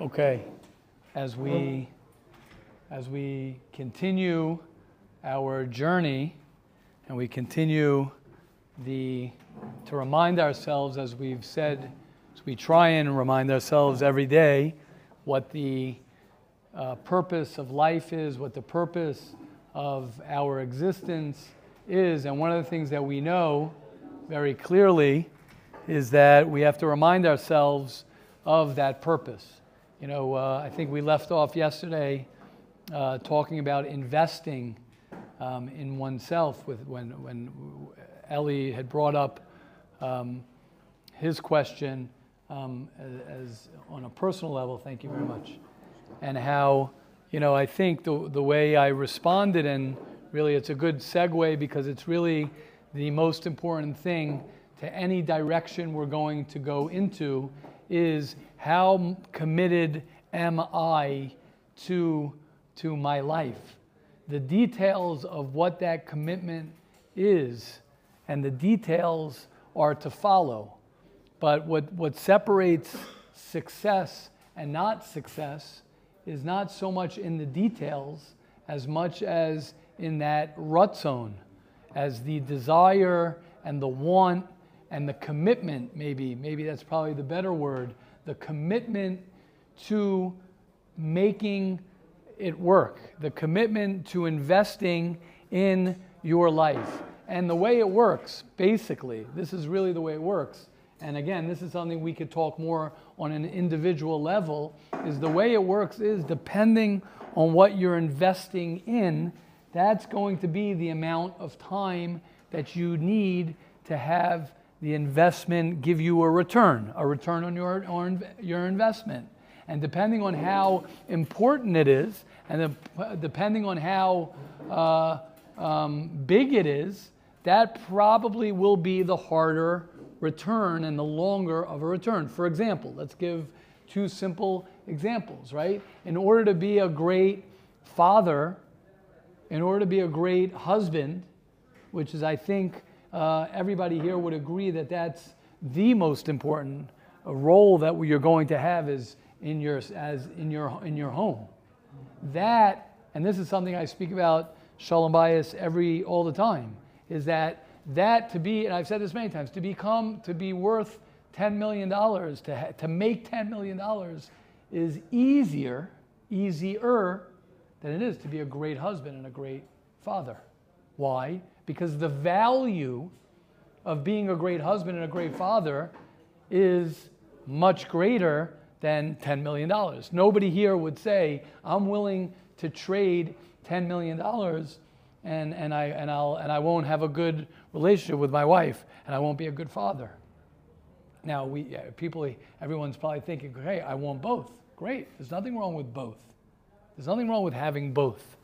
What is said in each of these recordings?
Okay, as we as we continue our journey and we continue the to remind ourselves as we've said as we try and remind ourselves every day what the uh, purpose of life is, what the purpose of our existence is. And one of the things that we know very clearly is that we have to remind ourselves of that purpose. You know, uh, I think we left off yesterday uh, talking about investing um, in oneself with when, when Ellie had brought up um, his question um, as, as, on a personal level, thank you very much, and how, you know, I think the, the way I responded, and really it's a good segue because it's really the most important thing to any direction we're going to go into is how committed am I to, to my life? The details of what that commitment is and the details are to follow. But what, what separates success and not success is not so much in the details as much as in that ratzon, as the desire and the want and the commitment, maybe, maybe that's probably the better word, the commitment to making it work, the commitment to investing in your life. And the way it works, basically, this is really the way it works. And again, this is something we could talk more on an individual level, is the way it works is depending on what you're investing in, that's going to be the amount of time that you need to have the investment give you a return, a return on your, on your investment. And depending on how important it is, and the, depending on how uh, um, big it is, that probably will be the harder return and the longer of a return. For example, let's give two simple examples, right? In order to be a great father, in order to be a great husband, which is, I think, uh, everybody here would agree that that's the most important role that you're going to have is in your, as in your, in your home. That, and this is something I speak about Shalom Bayis every, all the time, is that that to be, and I've said this many times, to become, to be worth $10 million, to, ha- to make $10 million is easier, easier than it is to be a great husband and a great father. Why? Because the value of being a great husband and a great father is much greater than $10 million. Nobody here would say, I'm willing to trade $10 million and, and, I, and, I'll, and I won't have a good relationship with my wife and I won't be a good father. Now, we, yeah, people, everyone's probably thinking, hey, I want both. Great. There's nothing wrong with both. There's nothing wrong with having both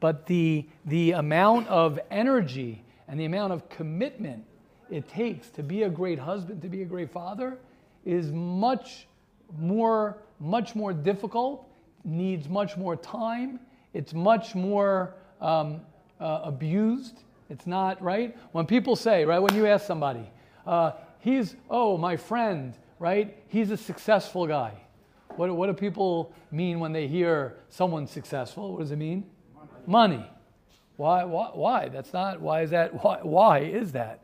but the, the amount of energy and the amount of commitment it takes to be a great husband, to be a great father, is much more, much more difficult, needs much more time, it's much more um, uh, abused. It's not, right? When people say, right, when you ask somebody, uh, he's, oh, my friend, right, he's a successful guy. What, what do people mean when they hear someone successful? What does it mean? Money. Why, why, why? That's not, why is that, why, why is that?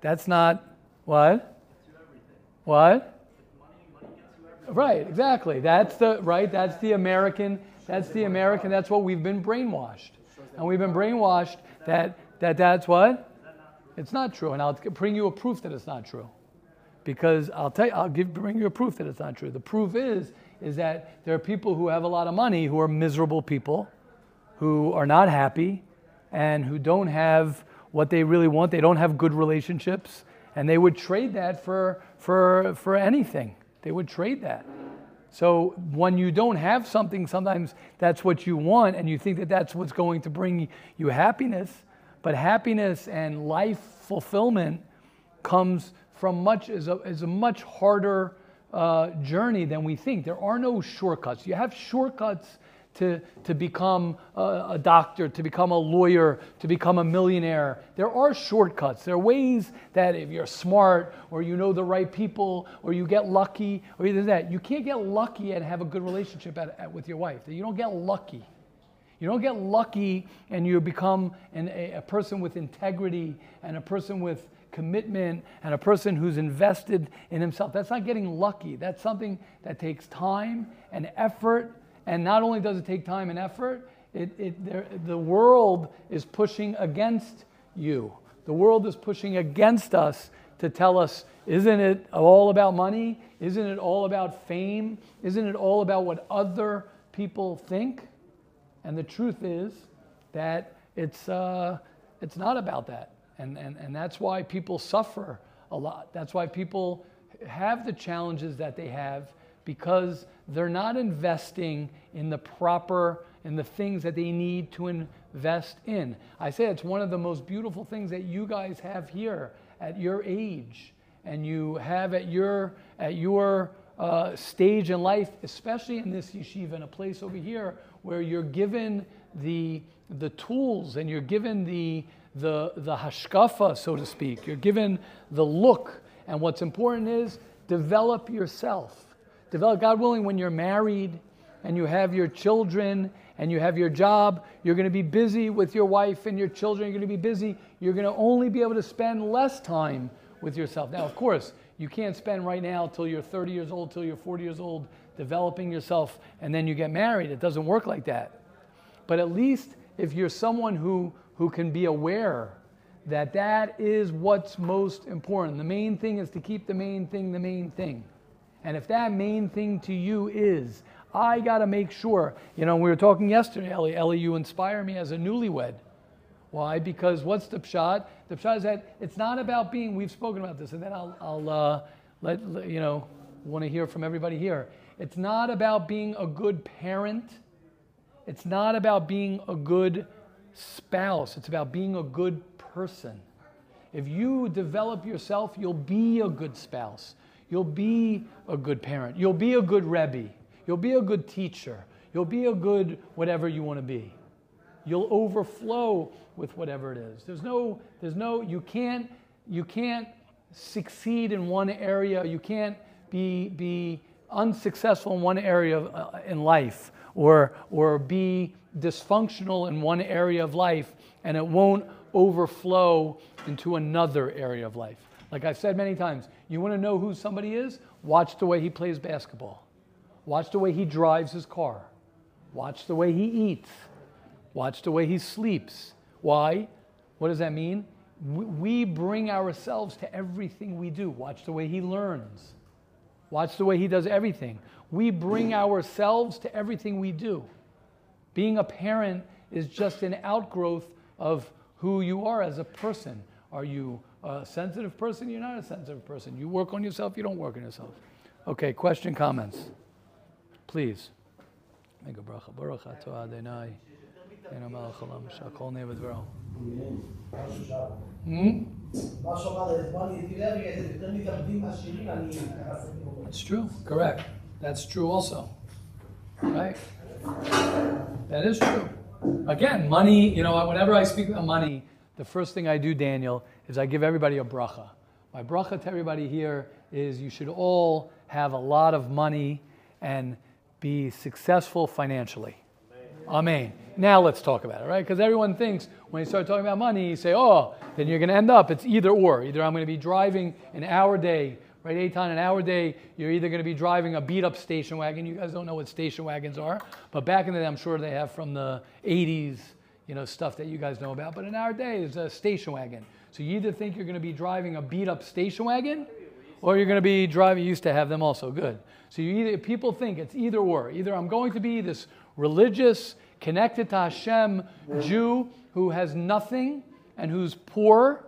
That's not, what? What? Right, exactly. That's the, right, that's the American, that's the American, that's what we've been brainwashed. And we've been brainwashed that, that that's what? It's not true. And I'll bring you a proof that it's not true. Because I'll tell you, I'll give, bring you a proof that it's not true. The proof is, is that there are people who have a lot of money who are miserable people who are not happy and who don't have what they really want. They don't have good relationships, and they would trade that for, for, for anything. They would trade that. So when you don't have something, sometimes that's what you want, and you think that that's what's going to bring you happiness. But happiness and life fulfillment comes from much is a, is a much harder uh, journey than we think. There are no shortcuts. You have shortcuts to, to become a, a, doctor, to become a lawyer, to become a millionaire. There are shortcuts. There are ways that if you're smart or you know the right people or you get lucky or either that, you can't get lucky and have a good relationship at, at, with your wife. You don't get lucky. You don't get lucky and you become an, a, a person with integrity and a person with commitment and a person who's invested in himself. That's not getting lucky. That's something that takes time and effort. And not only does it take time and effort, it, it, the world is pushing against you. The world is pushing against us to tell us, isn't it all about money? Isn't it all about fame? Isn't it all about what other people think? And the truth is that it's, uh, it's not about that. And, and, and that's why people suffer a lot. That's why people have the challenges that they have because they're not investing in the proper in the things that they need to invest in. I say it's one of the most beautiful things that you guys have here at your age and you have at your at your uh, stage in life, especially in this yeshiva, in a place over here where you're given the the tools and you're given the the, the hashkafa, so to speak. You're given the look. And what's important is develop yourself. Develop, God willing, when you're married and you have your children and you have your job, you're going to be busy with your wife and your children. You're going to be busy. You're going to only be able to spend less time with yourself. Now, of course, you can't spend right now till you're 30 years old, till you're 40 years old, developing yourself, and then you get married. It doesn't work like that. But at least if you're someone who who can be aware that that is what's most important. The main thing is to keep the main thing the main thing. And if that main thing to you is, I got to make sure, you know, we were talking yesterday, Ellie, Ellie, you inspire me as a newlywed. Why? Because what's the pshat? The pshat is that it's not about being, we've spoken about this, and then I'll, I'll uh, let, you know, want to hear from everybody here. It's not about being a good parent. It's not about being a good spouse, it's about being a good person. If you develop yourself, you'll be a good spouse. You'll be a good parent. You'll be a good Rebbe. You'll be a good teacher. You'll be a good whatever you want to be. You'll overflow with whatever it is. There's no, there's no, you can't, you can't succeed in one area. You can't be, be unsuccessful in one area of, uh, in life or, or be dysfunctional in one area of life and it won't overflow into another area of life. Like I've said many times, you want to know who somebody is? Watch the way he plays basketball. Watch the way he drives his car. Watch the way he eats. Watch the way he sleeps. Why? What does that mean? We bring ourselves to everything we do. Watch the way he learns. Watch the way he does everything. We bring ourselves to everything we do. Being a parent is just an outgrowth of who you are as a person. Are you a sensitive person? You're not a sensitive person. You work on yourself, you don't work on yourself. Okay, question, comments. Please. Hmm? That's true. Correct. That's true also. Right? That is true. Again, money, you know, whenever I speak about money, the first thing I do, Daniel, is I give everybody a bracha. My bracha to everybody here is you should all have a lot of money and be successful financially. Amen. Now let's talk about it, right? Because everyone thinks when you start talking about money, you say, oh, then you're going to end up, it's either or. Either I'm going to be driving an hour day right? Eitan, an hour day, you're either going to be driving a beat up station wagon. You guys don't know what station wagons are, but back in the day, I'm sure they have from the 80s, you know, stuff that you guys know about. But an hour day is a station wagon. So you either think you're going to be driving a beat up station wagon or you're going to be driving, used to have them also, good. So you either, people think it's either or. Either I'm going to be this religious, connected to Hashem Jew who has nothing and who's poor,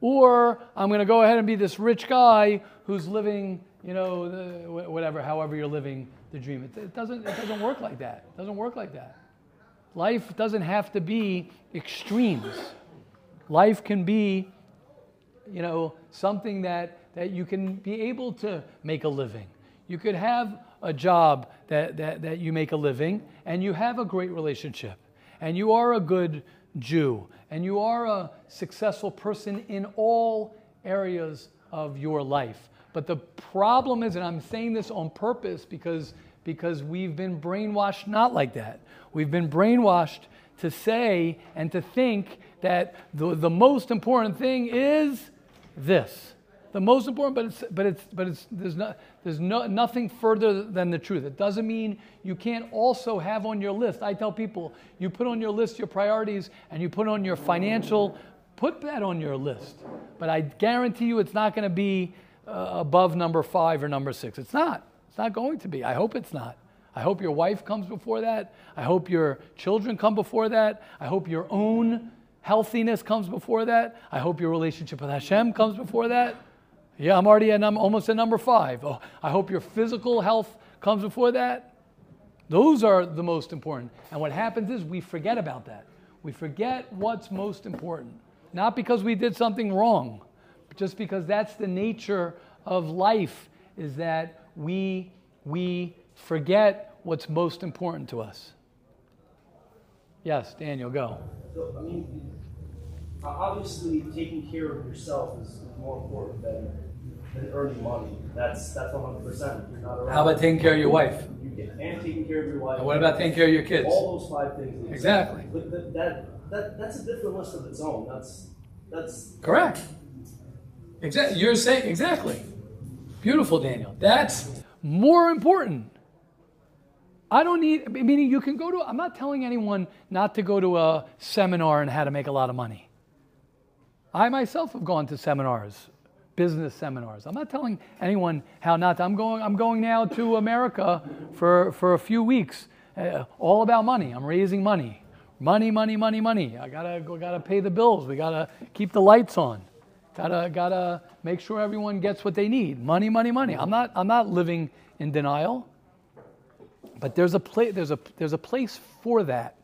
or I'm going to go ahead and be this rich guy who's living, you know, the, whatever, however you're living the dream. It, it, doesn't, it doesn't work like that. It doesn't work like that. Life doesn't have to be extremes. Life can be, you know, something that, that you can be able to make a living. You could have a job that, that, that you make a living and you have a great relationship and you are a good Jew and you are a successful person in all areas of your life. But the problem is, and I'm saying this on purpose because, because we've been brainwashed not like that. We've been brainwashed to say and to think that the, the most important thing is this. The most important, but it's, but it's, but it's, there's, no, there's no, nothing further than the truth. It doesn't mean you can't also have on your list. I tell people, you put on your list your priorities and you put on your financial, put that on your list. But I guarantee you it's not going to be uh, above number five or number six. It's not. It's not going to be. I hope it's not. I hope your wife comes before that. I hope your children come before that. I hope your own healthiness comes before that. I hope your relationship with Hashem comes before that. Yeah, I'm already at num- almost at number five. Oh, I hope your physical health comes before that. Those are the most important. And what happens is we forget about that. We forget what's most important. Not because we did something wrong, just because that's the nature of life is that we, we forget what's most important to us. Yes, Daniel, go. So, I mean, obviously, taking care of yourself is more important than, than earning money. That's that's 100. percent You're not around. How about taking care of your wife? You get, and taking care of your wife. And what about taking care of your kids? All those five things. Exactly. But that, that, that that's a different list of its own. That's that's correct. Exactly. You're saying exactly. Beautiful, Daniel. That's more important. I don't need, meaning you can go to, I'm not telling anyone not to go to a seminar on how to make a lot of money. I myself have gone to seminars, business seminars. I'm not telling anyone how not to. I'm going, I'm going now to America for, for a few weeks, uh, all about money. I'm raising money. Money, money, money, money. I gotta, go gotta pay the bills. We gotta keep the lights on. Gotta, gotta make sure everyone gets what they need. Money, money, money. I'm not, I'm not living in denial. But there's a, pla- there's, a, there's a place for that,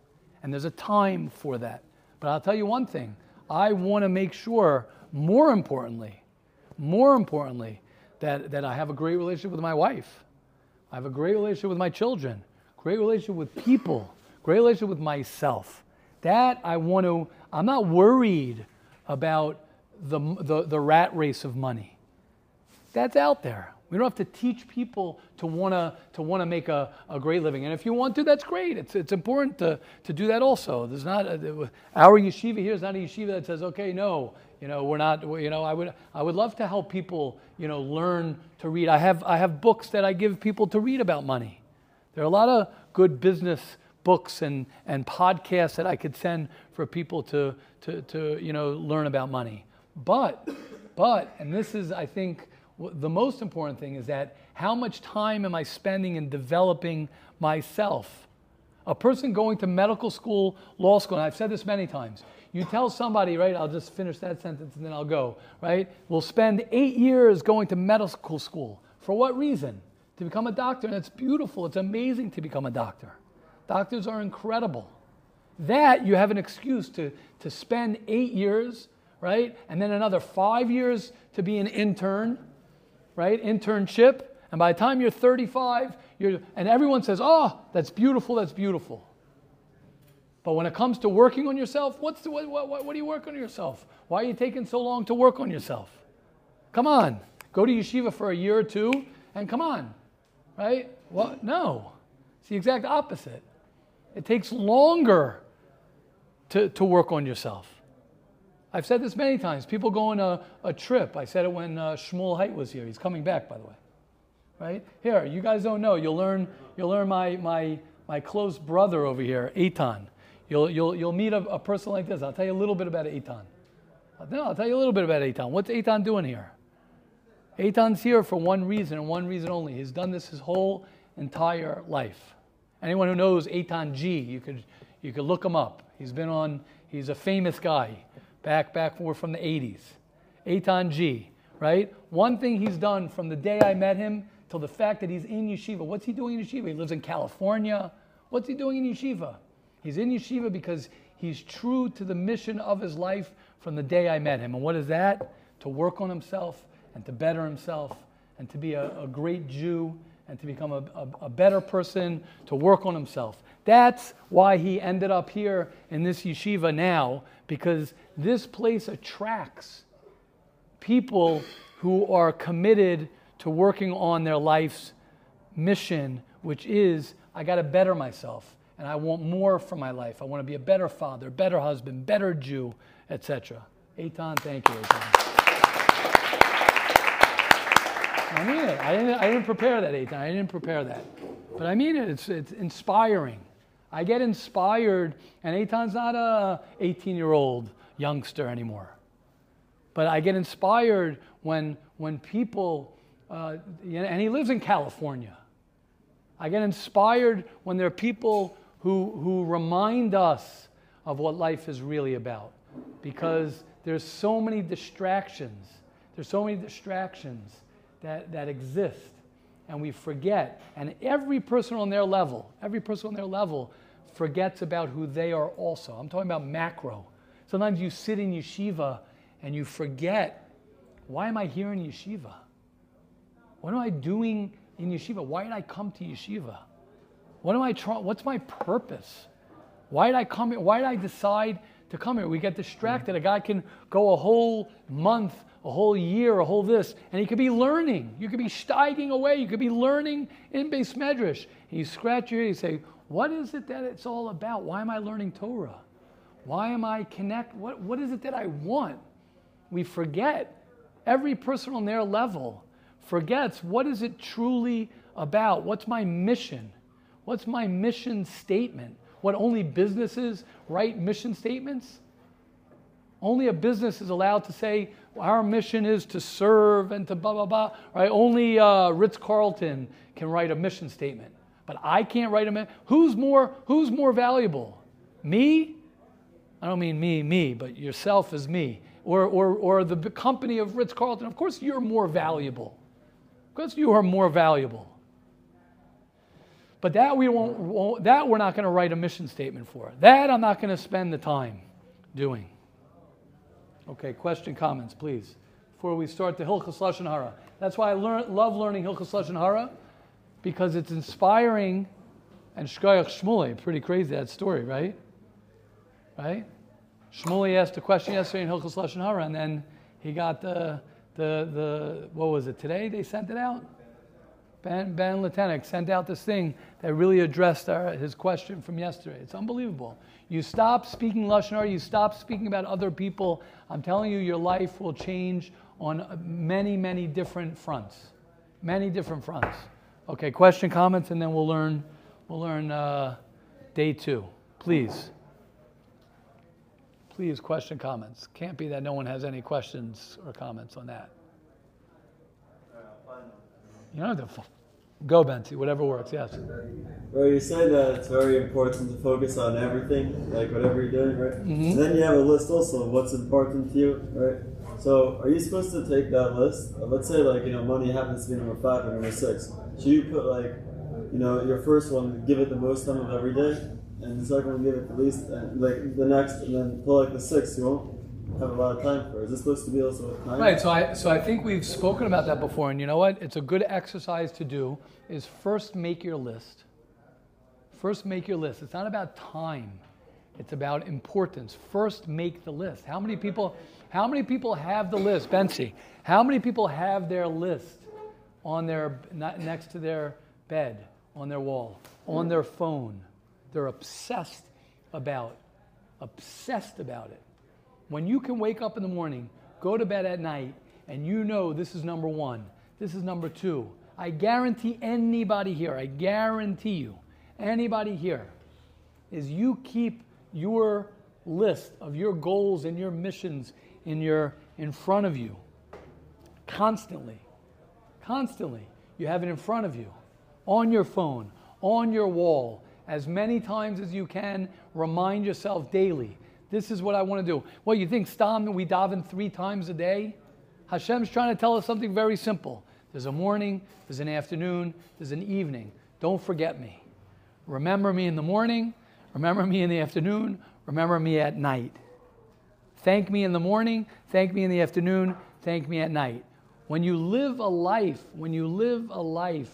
and there's a time for that. But I'll tell you one thing I want to make sure, more importantly, more importantly, that, that I have a great relationship with my wife. I have a great relationship with my children, great relationship with people, great relationship with myself. That I want to, I'm not worried about the, the, the rat race of money. That's out there. We don't have to teach people to want to to make a, a great living. And if you want to, that's great. It's, it's important to, to do that also. There's not uh, a, our yeshiva here is not a yeshiva that says, okay, no, you know, we're not. You know, I would I would love to help people, you know, learn to read. I have I have books that I give people to read about money. There are a lot of good business books and, and podcasts that I could send for people to, to, to you know, learn about money. But, but, and this is, I think, the most important thing is that how much time am I spending in developing myself? A person going to medical school, law school, and I've said this many times, you tell somebody, right, I'll just finish that sentence and then I'll go, right? We'll spend eight years going to medical school. For what reason? To become a doctor. And it's beautiful, it's amazing to become a doctor. Doctors are incredible. That you have an excuse to, to spend eight years, right? And then another five years to be an intern right? Internship. And by the time you're 35, you're, and everyone says, oh, that's beautiful, that's beautiful. But when it comes to working on yourself, what's the, what, what, what are you working on yourself? Why are you taking so long to work on yourself? Come on. Go to yeshiva for a year or two and come on. Right? Well, no. It's the exact opposite. It takes longer to, to work on yourself. I've said this many times. People go on a, a trip. I said it when uh, Shmuel Height was here. He's coming back, by the way. Right? Here, you guys don't know. You'll learn, you'll learn my, my, my close brother over here, Eitan. You'll, you'll, you'll meet a, a person like this. I'll tell you a little bit about Eitan. No, I'll tell you a little bit about Eitan. What's Eitan doing here? Eitan's here for one reason and one reason only. He's done this his whole entire life. Anyone who knows Eitan G, you could, you could look him up. He's been on, he's a famous guy back, back, we're from the 80s. Eitan G, right? One thing he's done from the day I met him till the fact that he's in yeshiva. What's he doing in yeshiva? He lives in California. What's he doing in yeshiva? He's in yeshiva because he's true to the mission of his life from the day I met him. And what is that? To work on himself and to better himself and to be a, a great Jew and to become a, a, a, better person, to work on himself. That's why he ended up here in this yeshiva now, because this place attracts people who are committed to working on their life's mission, which is I got to better myself and I want more for my life. I want to be a better father, better husband, better Jew, etc. Eitan, thank you, Eitan. I mean it. I didn't, I didn't prepare that, Eitan. I didn't prepare that. But I mean it. It's, it's inspiring. I get inspired, and Eitan's not a 18 year old youngster anymore. But I get inspired when, when people, uh, and he lives in California. I get inspired when there are people who, who remind us of what life is really about because there's so many distractions. There's so many distractions that, that exist and we forget. And every person on their level, every person on their level forgets about who they are also. I'm talking about macro. Sometimes you sit in yeshiva and you forget why am I here in yeshiva? What am I doing in yeshiva? Why did I come to yeshiva? What am I trying? What's my purpose? Why did I come? Why did I decide to come here? We get distracted. A guy can go a whole month, a whole year, a whole this, and he could be learning. You could be steiging away. You could be learning in beis Medrash. And you scratch your head, you say, what is it that it's all about? Why am I learning Torah? Why am I connect? What, what is it that I want? We forget. Every person on their level forgets what is it truly about? What's my mission? What's my mission statement? What only businesses write mission statements? Only a business is allowed to say our mission is to serve and to blah blah blah. Right? Only uh, Ritz Carlton can write a mission statement, but I can't write a. mission. who's more Who's more valuable? Me? I don't mean me, me, but yourself as me, or or or the company of Ritz Carlton. Of course, you're more valuable. Of course, you are more valuable. But that we won't, won't that we're not going to write a mission statement for. That I'm not going to spend the time doing. Okay, question, comments, please. Before we start the Hilchas Lashon Hara. That's why I learn, love learning Hilchas Lashon Hara, because it's inspiring. And Shkoyach Shmuley, pretty crazy that story, right? Right? Shmuley asked a question yesterday in Hilchas Lashon Hara, and then he got the, the, the, what was it, today they sent it out? Ben, ben Lieutenant sent out this thing that really addressed our, his question from yesterday. It's unbelievable. You stop speaking Lashon Hara, you stop speaking about other people. I'm telling you, your life will change on many, many different fronts. Many different fronts. Okay, question, comments, and then we'll learn, we'll learn uh, day two. Please. Please, question, comments. Can't be that no one has any questions or comments on that. You don't have to Go, Benti, whatever works, yes. Well, you say that it's very important to focus on everything, like whatever you're doing, right? Mm-hmm. then you have a list also of what's important to you, right? So are you supposed to take that list? let's say, like, you know, money happens to be number five or number six. Should you put, like, you know, your first one, give it the most time of every day, and the second one, give it the least, and, like, the next, and then pull, like, the sixth, you won't? Have a lot of time for? Is this supposed to be also a time? Right. So I so I think we've spoken about that before, and you know what? It's a good exercise to do. Is first make your list. First make your list. It's not about time. It's about importance. First make the list. How many people? How many people have the list, Bensi? How many people have their list on their next to their bed, on their wall, on their phone? They're obsessed about, obsessed about it. When you can wake up in the morning, go to bed at night, and you know this is number one, this is number two, I guarantee anybody here, I guarantee you, anybody here, is you keep your list of your goals and your missions in your in front of you. Constantly. Constantly. You have it in front of you. On your phone. On your wall. As many times as you can remind yourself daily this is what I want to do. Well, you think Stam we daven three times a day? Hashem's trying to tell us something very simple. There's a morning, there's an afternoon, there's an evening. Don't forget me. Remember me in the morning, remember me in the afternoon, remember me at night. Thank me in the morning, thank me in the afternoon, thank me at night. When you live a life, when you live a life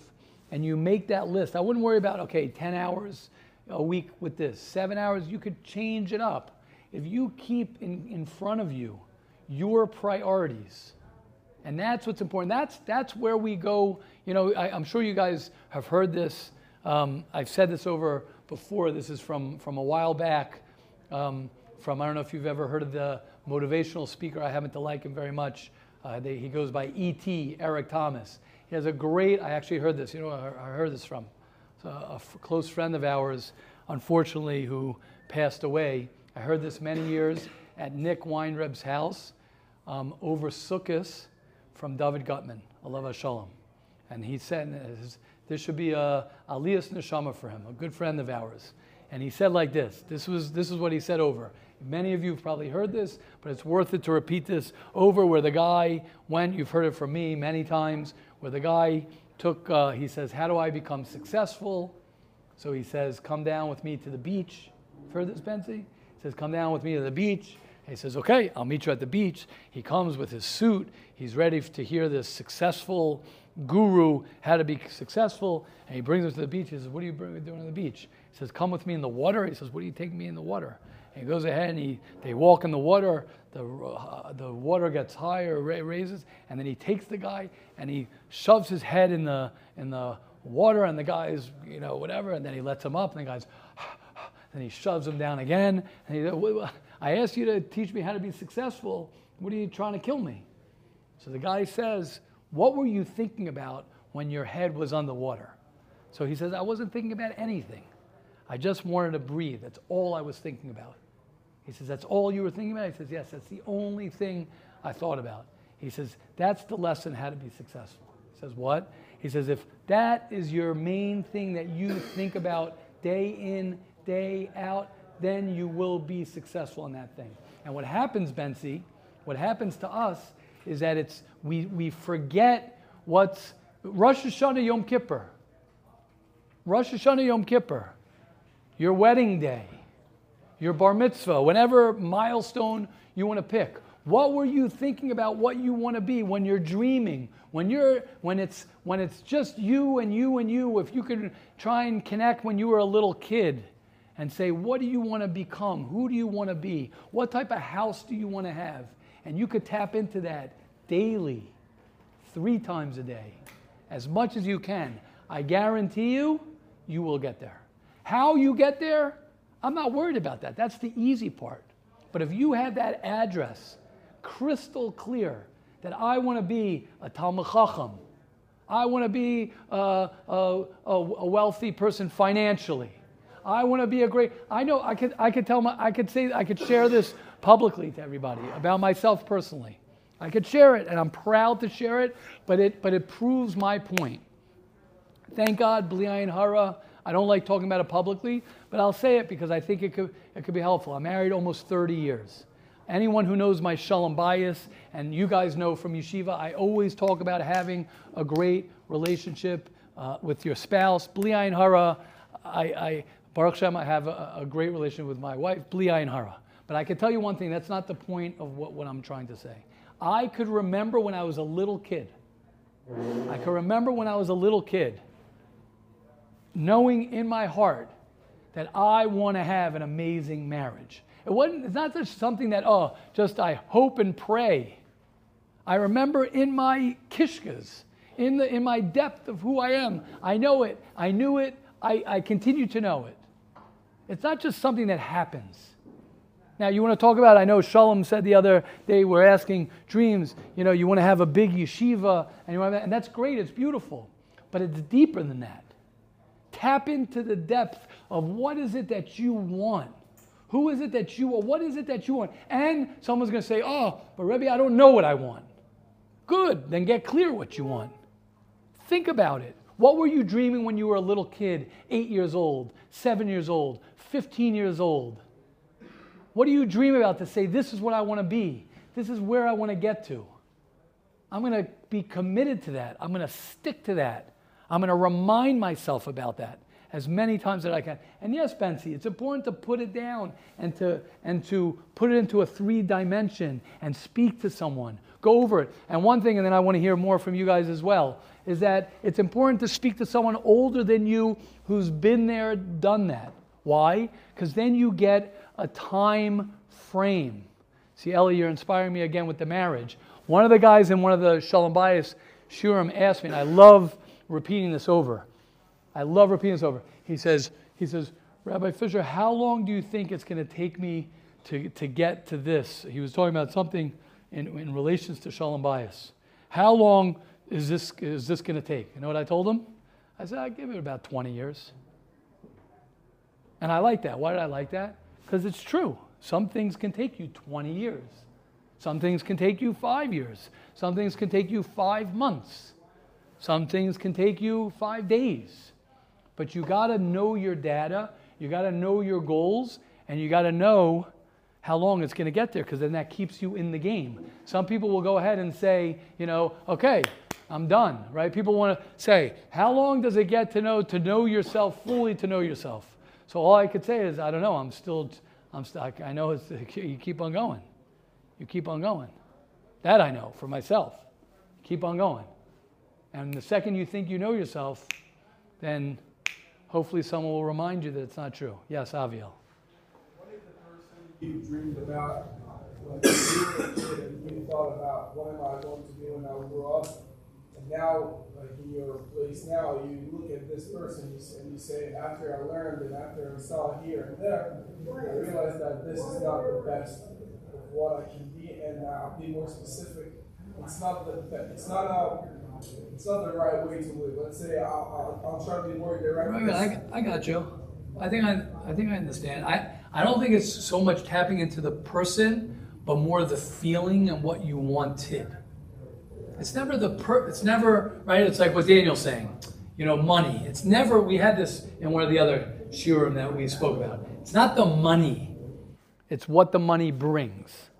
and you make that list, I wouldn't worry about, okay, 10 hours a week with this, seven hours, you could change it up. If you keep in, in front of you your priorities, and that's what's important. That's, that's where we go. You know, I, am sure you guys have heard this. Um, I've said this over before. This is from, from a while back. Um, from, I don't know if you've ever heard of the motivational speaker. I happen to like him very much. Uh, they, he goes by E.T. Eric Thomas. He has a great, I actually heard this, you know, I, I heard this from a, a f- close friend of ours, unfortunately, who passed away. I heard this many years at Nick Weinreb's house um, over Sukkot from David Gutman, Alav Shalom. And he said this should be a Aliyas Neshama for him, a good friend of ours. And he said like this, this was this is what he said over. Many of you have probably heard this, but it's worth it to repeat this over where the guy went, you've heard it from me many times, where the guy took, uh, he says, How do I become successful? So he says, Come down with me to the beach. You've heard this, Benzi? Says, Come down with me to the beach. He says, Okay, I'll meet you at the beach. He comes with his suit. He's ready to hear this successful guru how to be successful. And he brings him to the beach. He says, What are you doing on the beach? He says, Come with me in the water. He says, What are you taking me in the water? And he goes ahead and he, they walk in the water. The, uh, the water gets higher, raises, and then he takes the guy and he shoves his head in the, in the water, and the guy's, you know, whatever, and then he lets him up, and the guy's, then he shoves him down again. And he, I asked you to teach me how to be successful. What are you trying to kill me? So the guy says, What were you thinking about when your head was on the water? So he says, I wasn't thinking about anything. I just wanted to breathe. That's all I was thinking about. He says, That's all you were thinking about? He says, Yes, that's the only thing I thought about. He says, That's the lesson how to be successful. He says, What? He says, If that is your main thing that you think about day in, day out, then you will be successful in that thing. And what happens, Bensi, what happens to us is that it's we, we forget what's Rosh Hashanah Yom Kippur. Rosh Hashanah Yom Kippur your wedding day, your bar mitzvah, whenever milestone you want to pick. What were you thinking about what you want to be when you're dreaming? When you're when it's when it's just you and you and you, if you could try and connect when you were a little kid and say, what do you want to become? Who do you want to be? What type of house do you want to have? And you could tap into that daily, three times a day, as much as you can. I guarantee you, you will get there. How you get there, I'm not worried about that. That's the easy part. But if you have that address crystal clear that I want to be a Talmid Chacham, I want to be a, a, a, wealthy person financially. I want to be a great. I know I could. I could tell my. I could say. I could share this publicly to everybody about myself personally. I could share it, and I'm proud to share it. But it. But it proves my point. Thank God, Bli Ayin Hara. I don't like talking about it publicly, but I'll say it because I think it could, it could be helpful. I'm married almost 30 years. Anyone who knows my shalom bayis, and you guys know from yeshiva, I always talk about having a great relationship uh, with your spouse. Bli ayin hara, I, I, Baruch Hashem, I have a, a, great relationship with my wife. Bli ayin hara. But I can tell you one thing, that's not the point of what, what I'm trying to say. I could remember when I was a little kid. I can remember when I was a little kid knowing in my heart that I want to have an amazing marriage. It wasn't, it's not just something that, oh, just I hope and pray. I remember in my kishkas, in, the, in my depth of who I am, I know it, I knew it, I, I continue to know it. It's not just something that happens. Now, you want to talk about, I know Shalom said the other day, we're asking dreams, you know, you want to have a big yeshiva, and, you want to, and that's great, it's beautiful, but it's deeper than that. Tap into the depth of what is it that you want. Who is it that you want? What is it that you want? And someone's going to say, oh, but Rebbe, I don't know what I want. Good, then get clear what you want. Think about it. What were you dreaming when you were a little kid, eight years old, seven years old, 15 years old? What do you dream about to say, this is what I want to be? This is where I want to get to? I'm going to be committed to that. I'm going to stick to that. I'm going to remind myself about that as many times as I can. And yes, Bensi, it's important to put it down and to, and to put it into a three dimension and speak to someone. Go over it. And one thing, and then I want to hear more from you guys as well, is that it's important to speak to someone older than you who's been there, done that. Why? Because then you get a time frame. See, Ellie, you're inspiring me again with the marriage. One of the guys in one of the Shalom Bayis Shiurim asked me, and I love repeating this over. I love repeating this over. He says, he says, Rabbi Fisher, how long do you think it's going to take me to, to get to this? He was talking about something in, in relations to Shalom Bayis. How long is this, is this going to take? You know what I told him? I said, I'd give it about 20 years. And I like that. Why did I like that? Because it's true. Some things can take you 20 years. Some things can take you five years. Some things can take you five months. Some things can take you five days. But you got to know your data, you got to know your goals, and you got to know how long it's going to get there because then that keeps you in the game. Some people will go ahead and say, you know, okay, I'm done, right? People want to say, how long does it get to know to know yourself fully to know yourself? So all I could say is, I don't know. I'm still, I'm stuck. I know it's, you keep on going. You keep on going. That I know for myself. Keep on going. And the second you think you know yourself, then hopefully someone will remind you that it's not true. Yes, Aviel. What if the person you dreamed about when you thought about what am I going to do when I grow up? And now, like in your place now, you look at this person and you say, after I learned and after I saw here and there, I realized that this is not the best of what I can be, and I'll be more specific. It's not the it's not a it's not the right way to live. Let's say I'll, I'll, I'll try to be more direct. I, I got you. I think I, I think I understand. I, I don't think it's so much tapping into the person, but more the feeling and what you wanted. It's never the per, it's never right. It's like what Daniel's saying. You know, money. It's never. We had this in one of the other shiurim that we spoke about. It's not the money. It's what the money brings.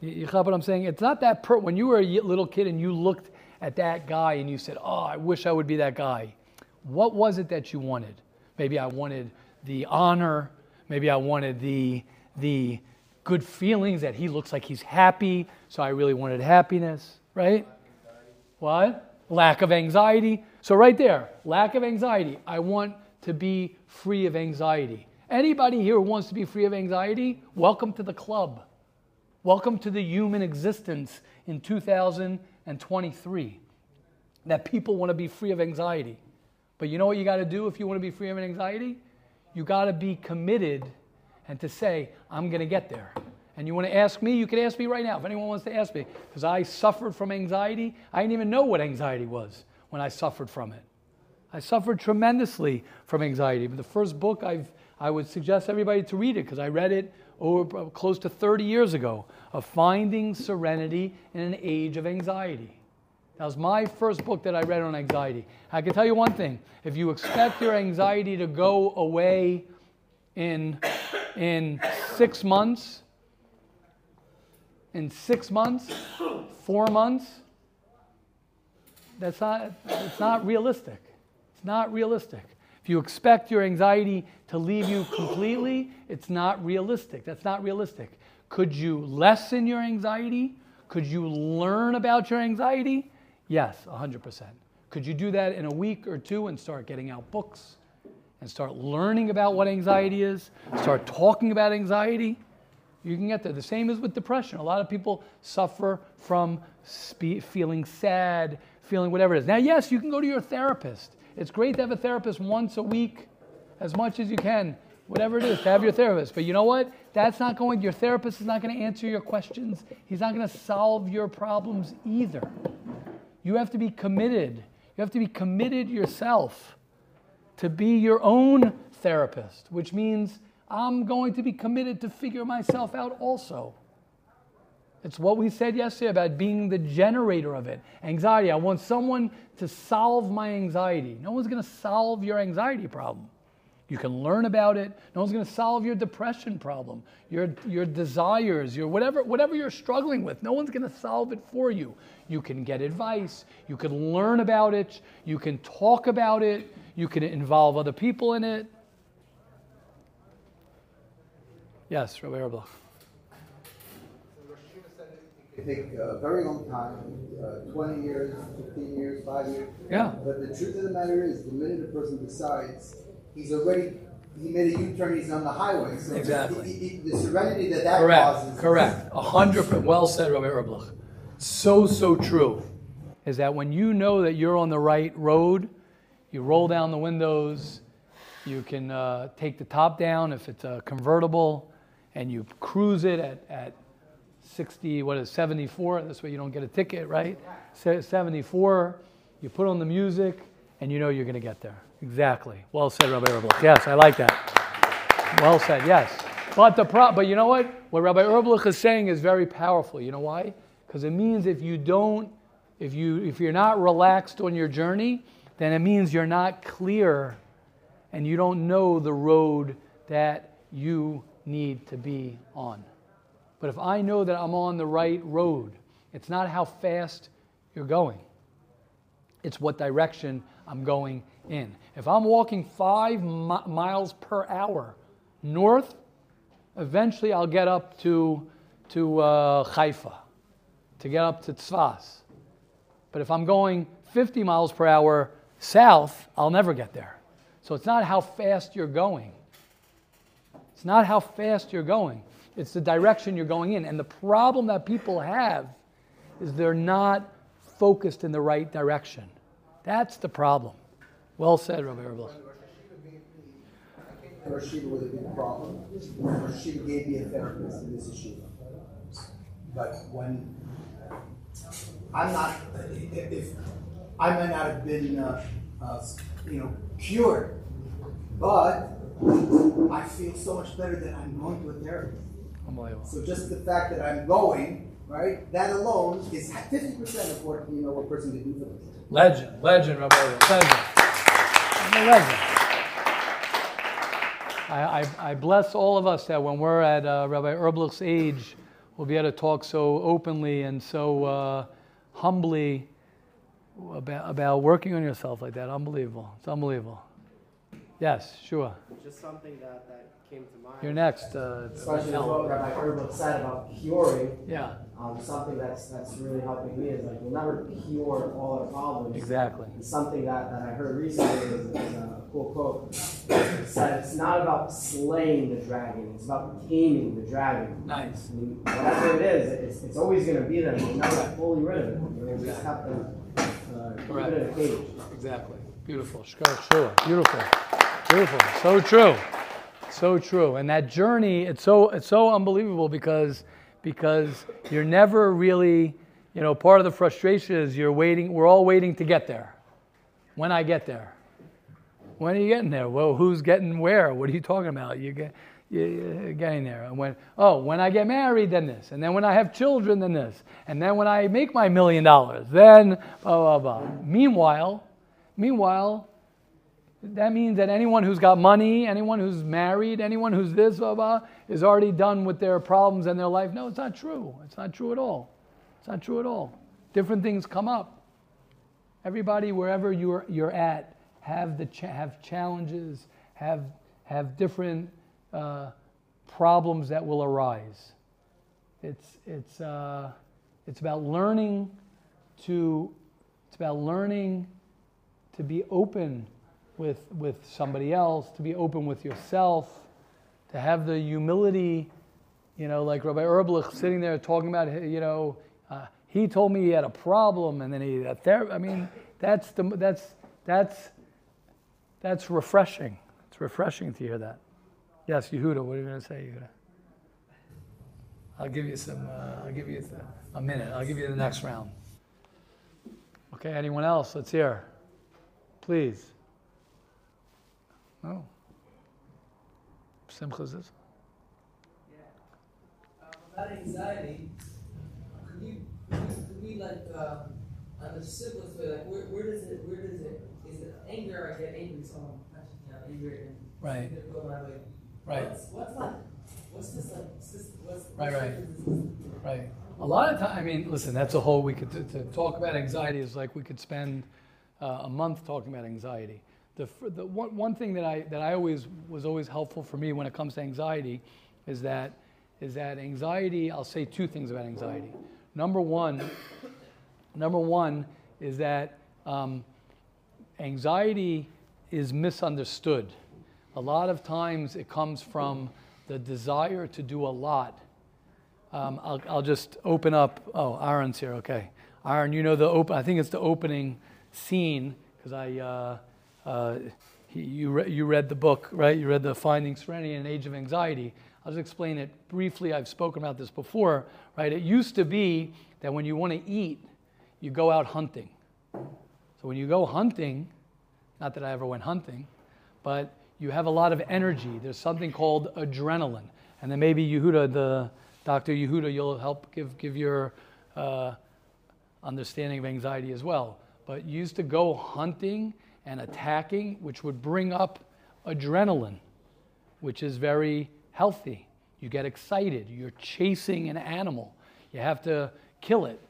You, you know what I'm saying? It's not that per, when you were a little kid and you looked at that guy and you said, Oh, I wish I would be that guy. What was it that you wanted? Maybe I wanted the honor. Maybe I wanted the, the good feelings that he looks like he's happy. So I really wanted happiness, right? What? Lack of anxiety. So, right there, lack of anxiety. I want to be free of anxiety. Anybody here who wants to be free of anxiety, welcome to the club. Welcome to the human existence in 2023 that people want to be free of anxiety. But you know what you got to do if you want to be free of anxiety? You got to be committed and to say, I'm going to get there. And you want to ask me, you can ask me right now if anyone wants to ask me. Because I suffered from anxiety. I didn't even know what anxiety was when I suffered from it. I suffered tremendously from anxiety. But the first book I've, I would suggest everybody to read it because I read it over close to 30 years ago of finding serenity in an age of anxiety. That was my first book that I read on anxiety. I can tell you one thing if you expect your anxiety to go away in, in six months, in six months, four months, that's not, it's not realistic. It's not realistic. If you expect your anxiety to leave you completely, it's not realistic. That's not realistic. Could you lessen your anxiety? Could you learn about your anxiety? Yes, 100%. Could you do that in a week or two and start getting out books and start learning about what anxiety is? Start talking about anxiety? You can get there. The same is with depression. A lot of people suffer from spe- feeling sad, feeling whatever it is. Now, yes, you can go to your therapist. It's great to have a therapist once a week, as much as you can, whatever it is, to have your therapist. But you know what? That's not going, your therapist is not going to answer your questions. He's not going to solve your problems either. You have to be committed. You have to be committed yourself to be your own therapist, which means I'm going to be committed to figure myself out also. It's what we said yesterday about being the generator of it. Anxiety. I want someone to solve my anxiety. No one's going to solve your anxiety problem. You can learn about it. No one's going to solve your depression problem, your, your desires, your whatever, whatever you're struggling with. No one's going to solve it for you. You can get advice. You can learn about it. You can talk about it. You can involve other people in it. Yes, Rabbi Erbach. could take a very long time, uh, 20 years, 15 years, 5 years. Yeah. But the truth of the matter is, the minute a person decides, he's already, he made a U-turn, he's on the highway. So Exactly. he- he- the serenity that that Correct, causes. correct. A hundred, well said, Rabbi Erblich. So, so true. Is that when you know that you're on the right road, you roll down the windows, you can uh, take the top down if it's a convertible, and you cruise it at, at 60, what is 74? This way you don't get a ticket, right? 74, you put on the music, and you know you're going to get there. Exactly. Well said, Rabbi Erblich. Yes, I like that. Well said, yes. But the pro- but you know what? What Rabbi Erblich is saying is very powerful. You know why? Because it means if you don't, if you if you're not relaxed on your journey, then it means you're not clear and you don't know the road that you need to be on. But if I know that I'm on the right road, it's not how fast you're going. It's what direction I'm going in. If I'm walking five mi- miles per hour north, eventually I'll get up to, to uh, Haifa, to get up to Tzfas. But if I'm going 50 miles per hour south, I'll never get there. So it's not how fast you're going. It's not how fast you're going. It's the direction you're going in. And the problem that people have is they're not focused in the right direction. That's the problem. Well said, Rabbi Erblich. Rosh Hashiva with a problem. Rosh gave me a therapist in this issue. But when I'm not, if, I might not have been, uh, uh, you know, cured, but I feel so much better that I'm going to a therapist. So just the fact that I'm going, right, that alone is 50% of what, you know, a person can do for. Legend, legend, Rabbi. Legend. Legend. I, I, I bless all of us that when we're at uh, Rabbi Erblich's age, we'll be able to talk so openly and so uh, humbly about, about working on yourself like that. Unbelievable. It's unbelievable. Yes, sure. Just something that, that came to mind. You're next. Uh, Especially what Rabbi Erblich said about curing. yeah, Um, something that's that's really helping me is like you'll never cure all our problems. exactly. And something that, that I heard recently is, is a cool quote. It said it's not about slaying the dragon, it's about taming the dragon. Nice. I mean, whatever it is, it's, it's always going to be there. You'll never get fully rid of it. You're going to just have to uh, keep Correct. it in a cage. Exactly. Beautiful. Shkar Shua. Beautiful. Beautiful. So true. So true. And that journey, it's so it's so unbelievable because because you're never really, you know, part of the frustration is you're waiting, we're all waiting to get there. When I get there. When are you getting there? Well, who's getting where? What are you talking about? You get you're getting there. And when oh, when I get married, then this. And then when I have children, then this. And then when I make my million dollars, then blah blah blah. Meanwhile, meanwhile, that means that anyone who's got money, anyone who's married, anyone who's this, blah, blah, is already done with their problems and their life. No, it's not true. It's not true at all. It's not true at all. Different things come up. Everybody, wherever you're, you're at, have, the cha- have challenges, have, have different uh, problems that will arise. It's, it's, uh, it's about learning to, it's about learning to be open with, with somebody else, to be open with yourself, to have the humility, you know, like Rabbi Erblich sitting there talking about, you know, uh, he told me he had a problem and then he had therapy. I mean, that's, the, that's, that's, that's refreshing. It's refreshing to hear that. Yes, Yehuda, what are you going to say, Yehuda? I'll give you some, uh, I'll give you a minute. I'll give you the next round. Okay, anyone else? Let's hear. Please. No. Simcha is this? Um, about anxiety, could you, could you, could we like, um, on the simplest way, like, where, where does it, where does it, is it anger, I get angry, so I'm touching down angry and. Right. it's gonna go my way. Right. What's, what's like, what's this like, sys- what's. Right, right. Right. A lot of time, I mean, listen, that's a whole, we could, to, to talk about anxiety is like we could spend uh, a month talking about anxiety. The, the one, one thing that I, that I always, was always helpful for me when it comes to anxiety is that, is that anxiety, I'll say two things about anxiety. Number one, number one is that um, anxiety is misunderstood. A lot of times it comes from the desire to do a lot. Um, I'll, I'll just open up. Oh, Aaron's here. Okay. Aaron, you know the open, I think it's the opening scene because I, uh, uh, he, you, re- you read the book, right? You read the Finding Serenity in an Age of Anxiety. I'll just explain it briefly. I've spoken about this before, right? It used to be that when you want to eat, you go out hunting. So when you go hunting, not that I ever went hunting, but you have a lot of energy. There's something called adrenaline. And then maybe Yehuda, the Dr. Yehuda, you'll help give, give your uh, understanding of anxiety as well. But you used to go hunting and attacking, which would bring up adrenaline, which is very healthy. You get excited. You're chasing an animal. You have to kill it.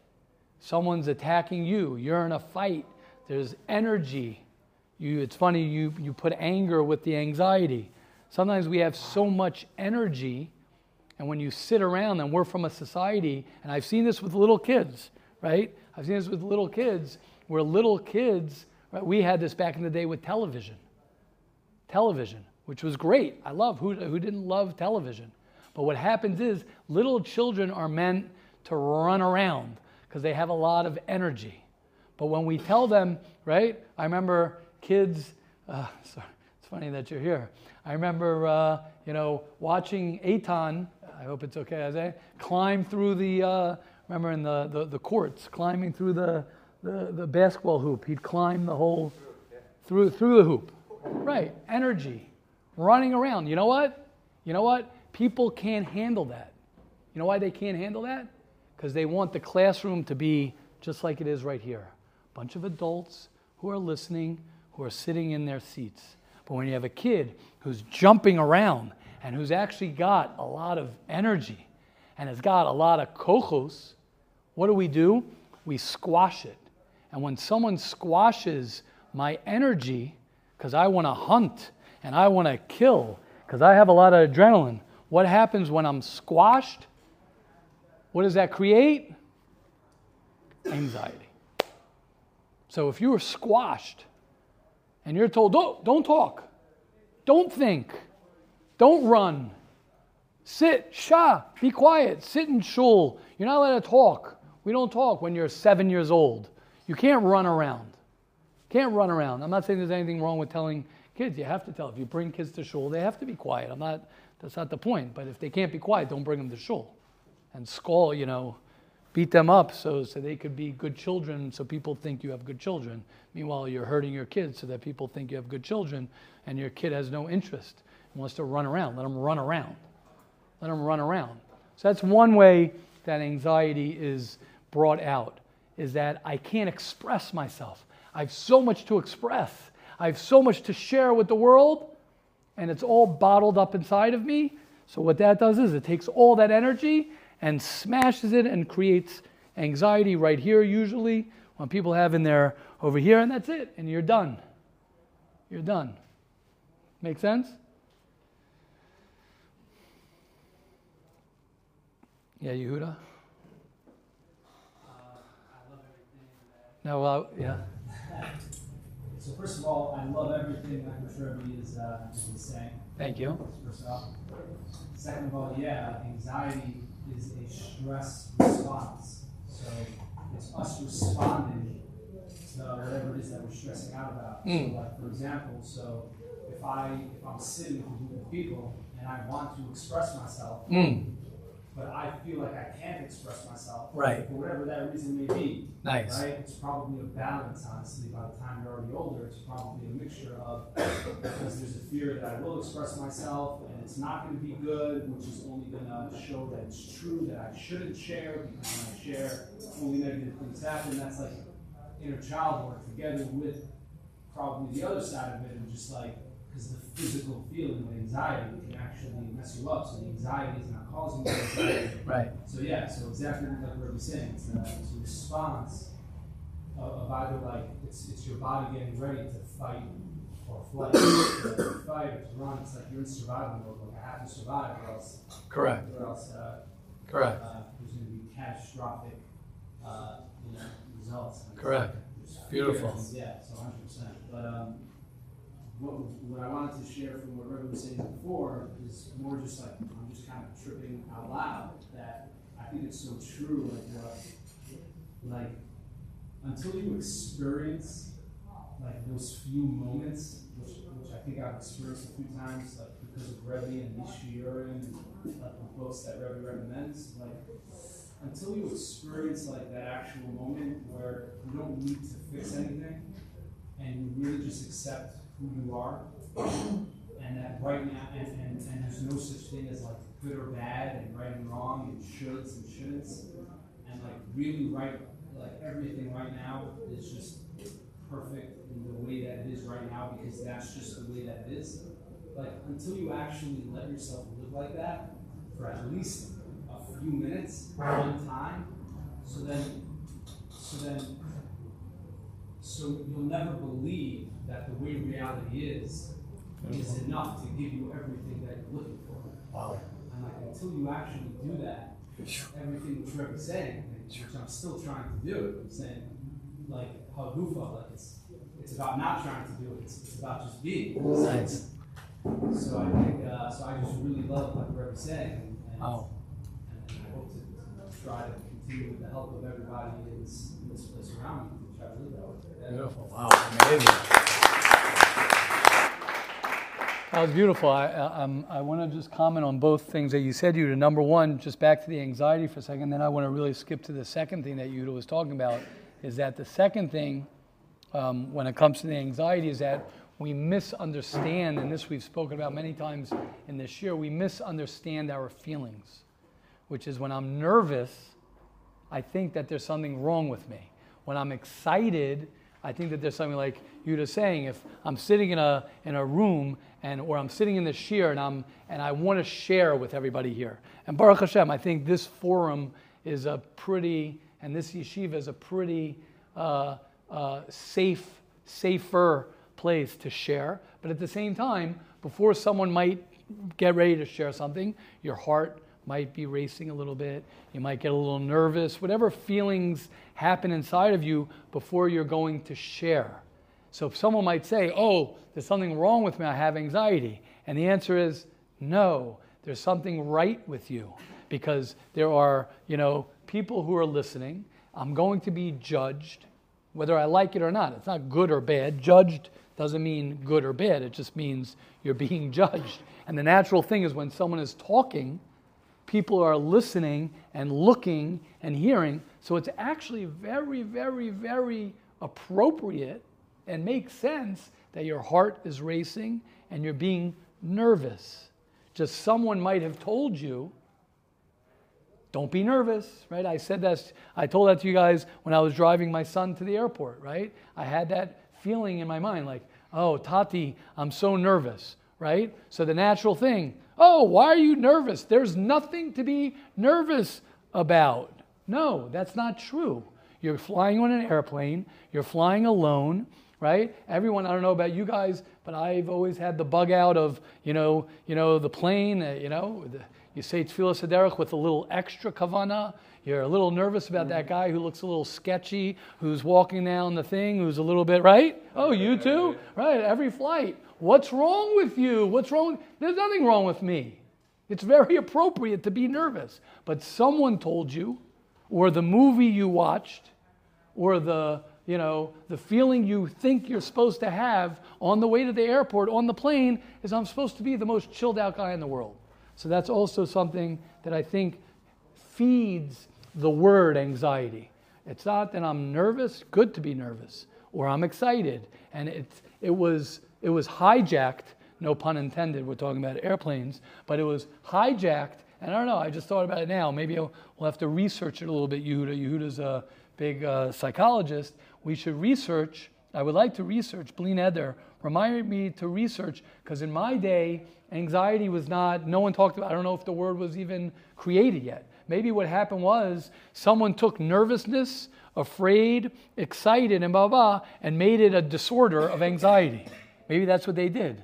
Someone's attacking you. You're in a fight. There's energy. You, it's funny, you, you put anger with the anxiety. Sometimes we have so much energy, and when you sit around, and we're from a society, and I've seen this with little kids, right? I've seen this with little kids, where little kids, right, we had this back in the day with television. Television, which was great. I love, who, who didn't love television? But what happens is little children are meant to run around because they have a lot of energy. But when we tell them, right, I remember kids, uh, sorry, it's funny that you're here. I remember, uh, you know, watching Aton, I hope it's okay, Isaiah, climb through the, uh, remember in the, the, the, courts, climbing through the, the, the basketball hoop. He'd climb the whole, through, through the hoop. Right, energy, running around. You know what? You know what? People can't handle that. You know why they can't handle that? Because they want the classroom to be just like it is right here. A bunch of adults who are listening, who are sitting in their seats. But when you have a kid who's jumping around and who's actually got a lot of energy and has got a lot of kochos, what do we do? We squash it. And when someone squashes my energy, because I want to hunt and I want to kill, because I have a lot of adrenaline, what happens when I'm squashed? What does that create? Anxiety. So if you are squashed and you're told, don't, talk, don't think, don't run, sit, shah, be quiet, sit in shul. You're not allowed to talk. We don't talk when you're seven years old. You can't run around. Can't run around. I'm not saying there's anything wrong with telling kids. You have to tell. If you bring kids to shul, they have to be quiet. I'm not. That's not the point. But if they can't be quiet, don't bring them to shul, and skull. You know, beat them up so so they could be good children. So people think you have good children. Meanwhile, you're hurting your kids so that people think you have good children, and your kid has no interest and wants to run around. Let them run around. Let them run around. So that's one way that anxiety is brought out is that I can't express myself. I have so much to express. I have so much to share with the world, and it's all bottled up inside of me. So, what that does is it takes all that energy and smashes it and creates anxiety right here, usually, when people have in there over here, and that's it, and you're done. You're done. Make sense? Yeah, Yehuda? No, well, yeah. So first of all, I love everything that Mr. Rebbe is, uh, is saying. Thank you. First off. Second of all, yeah, anxiety is a stress response. So it's us responding to whatever it is that we're stressing out about. Mm. So like for example, so if I if I'm sitting with a group of people and I want to express myself, Mm. But I feel like I can't express myself, Right. For whatever that reason may be, Nice. right? It's probably a balance, honestly. By the time you're already older, it's probably a mixture of because there's a fear that I will express myself and it's not going to be good, which is only going to show that it's true that I shouldn't share because when I share, only negative things happen. That's like inner child work together with probably the other side of it, and just like because the physical feeling of anxiety can actually mess you up. So the anxiety is not causing you anxiety. Right. So yeah, so exactly like what we're saying, it's a, it's a response of, of either like it's it's your body getting ready to fight or flight, fight or to run. It's like you're in survival mode. Like I have to survive, or else, Correct. or else uh, Correct. uh, there's going to be catastrophic uh, you know, results. Correct. Beautiful. Yeah, so hundred percent. But um, what what I wanted to share from what Rebbe was saying before is more just like I'm just kind of tripping out loud that I think it's so true. Like what, like until you experience like those few moments, which, which I think I've experienced a few times, like because of Rebbe and Nishiurim and like the books that Rebbe recommends, like until you experience like that actual moment where you don't need to fix anything and you really just accept who you are. And that right now and, and, and there's no such thing as like good or bad and right and wrong and shoulds and shouldn'ts and like really right like everything right now is just perfect in the way that it is right now because that's just the way that it is. Like until you actually let yourself live like that for at least a few minutes one time so then so then so you'll never believe that the way reality is is enough to give you everything that you're looking for. Wow. And like until you actually do that, everything which Rebbe's saying, which I'm still trying to do, I'm saying like Hagufa, like it's it's about not trying to do it, it's, it's about just being. Nice. So I think uh, so I just really love what Rebbe's saying and, and, Wow. and I hope to, to try to continue with the help of everybody in this, in this place around me to try to live that way. Beautiful. Wow. Amazing. That was beautiful. I, I, I want to just comment on both things that you said, Yuda. Number one, just back to the anxiety for a second. Then I want to really skip to the second thing that Yuda was talking about. Is that the second thing um, when it comes to the anxiety is that we misunderstand, and this we've spoken about many times in this year, we misunderstand our feelings, which is when I'm nervous, I think that there's something wrong with me. When I'm excited, I think that there's something like you were saying. If I'm sitting in a in a room and or I'm sitting in the shiur and I'm and I want to share with everybody here. And Baruch Hashem, I think this forum is a pretty and this yeshiva is a pretty uh, uh, safe, safer place to share. But at the same time, before someone might get ready to share something, your heart might be racing a little bit. You might get a little nervous. Whatever feelings happen inside of you before you're going to share. So if someone might say, Oh, there's something wrong with me, I have anxiety. And the answer is no, there's something right with you because there are, you know, people who are listening. I'm going to be judged, whether I like it or not. It's not good or bad. Judged doesn't mean good or bad, it just means you're being judged. And the natural thing is when someone is talking, people are listening and looking and hearing. So it's actually very, very, very appropriate and makes sense that your heart is racing and you're being nervous. Just someone might have told you, don't be nervous, right? I said that, I told that to you guys when I was driving my son to the airport, right? I had that feeling in my mind like, oh, Tati, I'm so nervous, right? So the natural thing, oh, why are you nervous? There's nothing to be nervous about. No, that's not true. You're flying on an airplane, you're flying alone, right? Everyone, I don't know about you guys, but I've always had the bug out of, you know, you know, the plane, uh, you know, the, you say Tfilas Haderech with a little extra kavana. You're a little nervous about that guy who looks a little sketchy, who's walking down the thing, who's a little bit, right? Oh, you too? Right, every flight. What's wrong with you? What's wrong? There's nothing wrong with me. It's very appropriate to be nervous. But someone told you, or the movie you watched, or the, you know, the feeling you think you're supposed to have on the way to the airport, on the plane, is I'm supposed to be the most chilled out guy in the world. So that's also something that I think feeds the word anxiety. It's not that I'm nervous, good to be nervous, or I'm excited. And it, it, was, it was hijacked, no pun intended, we're talking about airplanes, but it was hijacked. And I don't know, I just thought about it now. Maybe we'll have to research it a little bit, Yehuda. Yehuda's a big uh, psychologist. We should research, I would like to research, Bli Neder reminded me to research, because in my day, anxiety was not, no one talked about, I don't know if the word was even created yet. Maybe what happened was someone took nervousness, afraid, excited, and blah, blah, and made it a disorder of anxiety. Maybe that's what they did.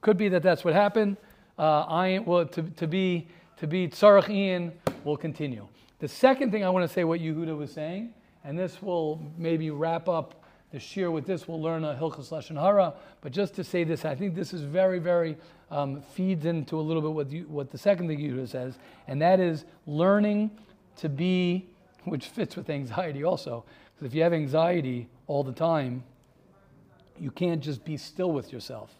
Could be that that's what happened. Uh, I well to, to be to be tzarich iyun will continue. The second thing I want to say, what Yehuda was saying, and this will maybe wrap up the shiur with this. We'll learn a Hilchas Lashon Hara, but just to say this, I think this is very, very um, feeds into a little bit what, you, what the second thing Yehuda says, and that is learning to be, which fits with anxiety also. Because if you have anxiety all the time, you can't just be still with yourself.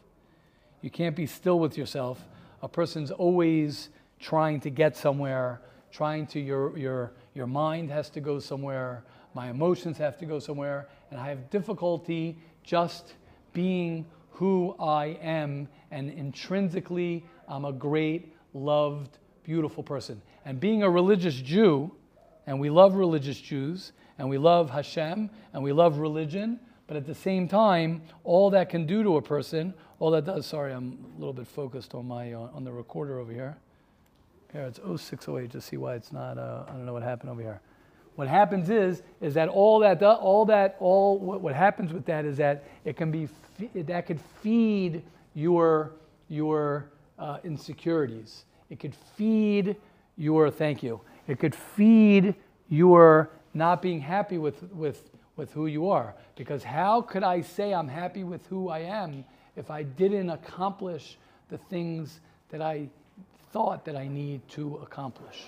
You can't be still with yourself. A person's always trying to get somewhere, trying to, your, your, your mind has to go somewhere, my emotions have to go somewhere, and I have difficulty just being who I am, and intrinsically, I'm a great, loved, beautiful person. And being a religious Jew, and we love religious Jews, and we love Hashem, and we love religion, but at the same time, all that can do to a person, all that does, sorry, I'm a little bit focused on my uh, on the recorder over here. Here, it's 0608, just see why it's not, uh, I don't know what happened over here. What happens is, is that all that, all that, all what, what happens with that is that it can be, that could feed your, your uh, insecurities. It could feed your, thank you, it could feed your not being happy with, with with who you are. Because how could I say I'm happy with who I am if I didn't accomplish the things that I thought that I need to accomplish?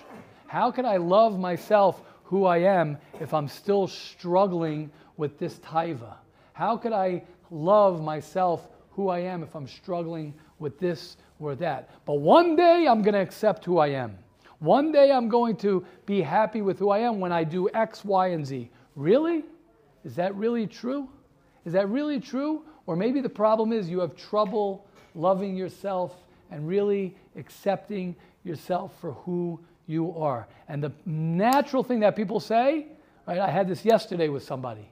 How could I love myself who I am if I'm still struggling with this taiva? How could I love myself who I am if I'm struggling with this or that? But one day I'm going to accept who I am. One day I'm going to be happy with who I am when I do X, Y, and Z. Really? Is that really true? Is that really true? Or maybe the problem is you have trouble loving yourself and really accepting yourself for who you are. And the natural thing that people say, right? I had this yesterday with somebody,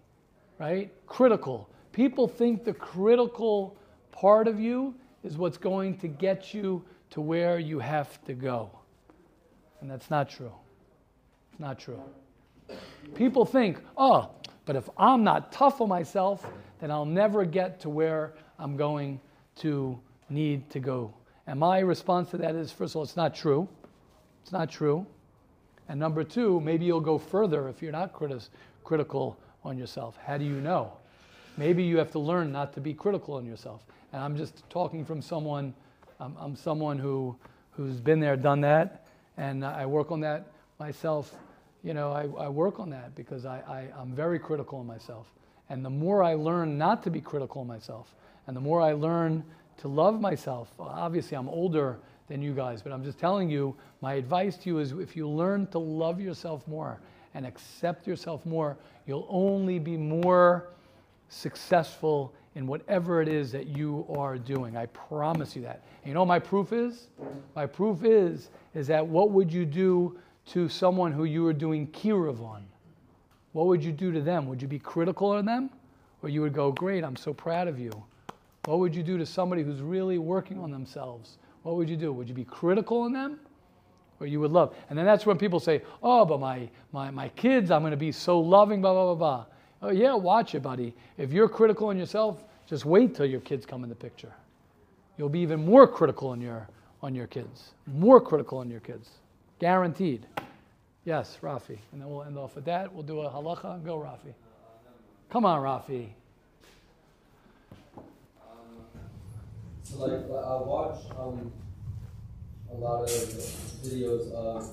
right? Critical. People think the critical part of you is what's going to get you to where you have to go. And that's not true. It's not true. People think, oh, but if I'm not tough on myself, then I'll never get to where I'm going to need to go. And my response to that is first of all, it's not true. It's not true. And number two, maybe you'll go further if you're not critical on yourself. How do you know? Maybe you have to learn not to be critical on yourself. And I'm just talking from someone, I'm, I'm someone who, who's been there, done that, and I work on that myself you know, I, I work on that because I, I, I'm very critical of myself. And the more I learn not to be critical of myself, and the more I learn to love myself, obviously I'm older than you guys, but I'm just telling you, my advice to you is if you learn to love yourself more and accept yourself more, you'll only be more successful in whatever it is that you are doing. I promise you that. And you know my proof is? My proof is is that what would you do to someone who you were doing kiruv on, what would you do to them? Would you be critical of them? Or you would go, Great, I'm so proud of you. What would you do to somebody who's really working on themselves? What would you do? Would you be critical in them? Or you would love? And then that's when people say, Oh, but my, my, my kids, I'm going to be so loving, blah, blah, blah, blah. Oh, yeah, watch it, buddy. If you're critical on yourself, just wait till your kids come in the picture. You'll be even more critical on your, on your kids, more critical on your kids. Guaranteed. Yes, Rafi. And then we'll end off with that. We'll do a halacha and go, Rafi. Come on, Rafi. Like I watch um, a lot of videos of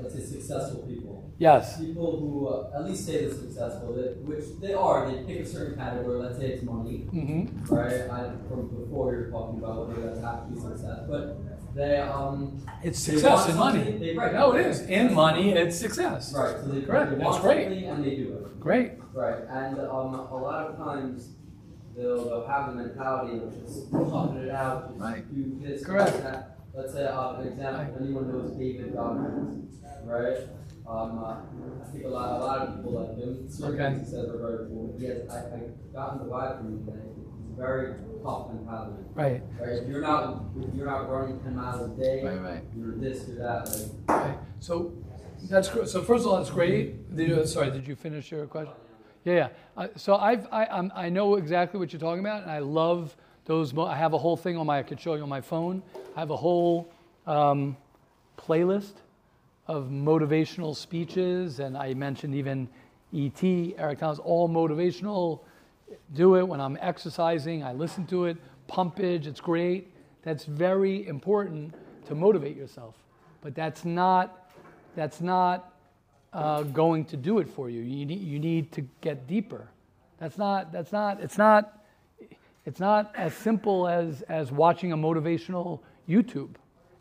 let's say successful people. Yes. People who uh, at least say they're successful, that, which they are. They pick a certain category. Let's say it's money, Mm-hmm. right? I, from before you're talking about whether that's actually success, but they um It's success in money. They, right, No, it is. In money, it's success. Right. So they, Correct. they That's great. and they do it. Great. Right, and um, a lot of times they'll, they'll have the mentality of just pumping it out, just Right. do this, Correct. do that. Let's say, uh, an example, Right. anyone knows David Goggins, right? Um, uh, I think a lot, a lot of people like him. Certain Okay. things he says are very cool. He has, I, I gotten the vibe from him that he's very tough mentality. Right. Right? If you're not, if you're not running ten miles a day, Right, right. you're this, you're that. Like, Okay. So that's gr- so. First of all, that's great. Did you, sorry, did you finish your question? Yeah, yeah. Uh, so I've I, I'm, I know exactly what you're talking about, and I love those. I have a whole thing on my. I could show you on my phone. I have a whole um, playlist of motivational speeches, and I mentioned even E.T., Eric Thomas, all motivational. Do it when I'm exercising, I listen to it. Pumpage, it's great. That's very important to motivate yourself. But that's not, that's not uh, going to do it for you. You need, you need to get deeper. That's not, that's not, it's not, it's not as simple as, as watching a motivational YouTube.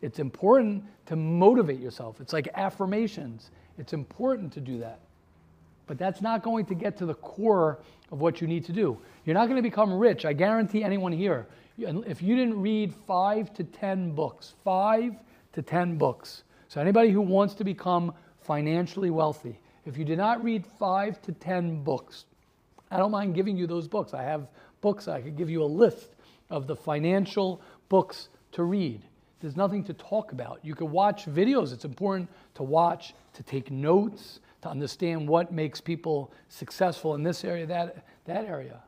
It's important to motivate yourself. It's like affirmations. It's important to do that. But that's not going to get to the core of what you need to do. You're not going to become rich. I guarantee anyone here, if you didn't read five to 10 books, five to 10 books. So, anybody who wants to become financially wealthy, if you did not read five to 10 books, I don't mind giving you those books. I have books, I could give you a list of the financial books to read. There's nothing to talk about. You could watch videos. It's important to watch, to take notes, to understand what makes people successful in this area, that, that area.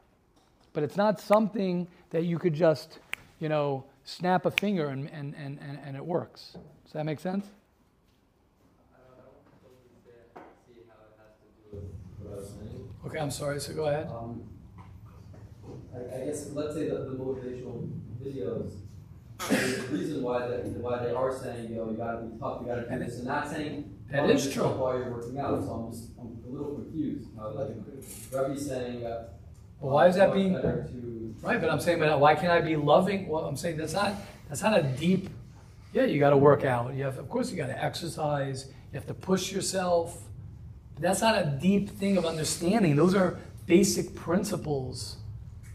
But it's not something that you could just, you know, snap a finger and, and, and, and, and it works. Does that make sense? Okay, I'm sorry, so go ahead. Um, I, I guess, let's say that the motivational videos, the reason why they, why they are saying, you know, you gotta be tough, you gotta do this, and not saying, That is do true. While you're working out, so I'm just, I'm a little confused. Uh, like, Rebbe's saying, uh. Well, why is that being- to- Right, but I'm saying, but why can't I be loving? Well, I'm saying that's not that's not a deep. Yeah, you got to work out. You have, of course, you got to exercise. You have to push yourself. That's not a deep thing of understanding. Those are basic principles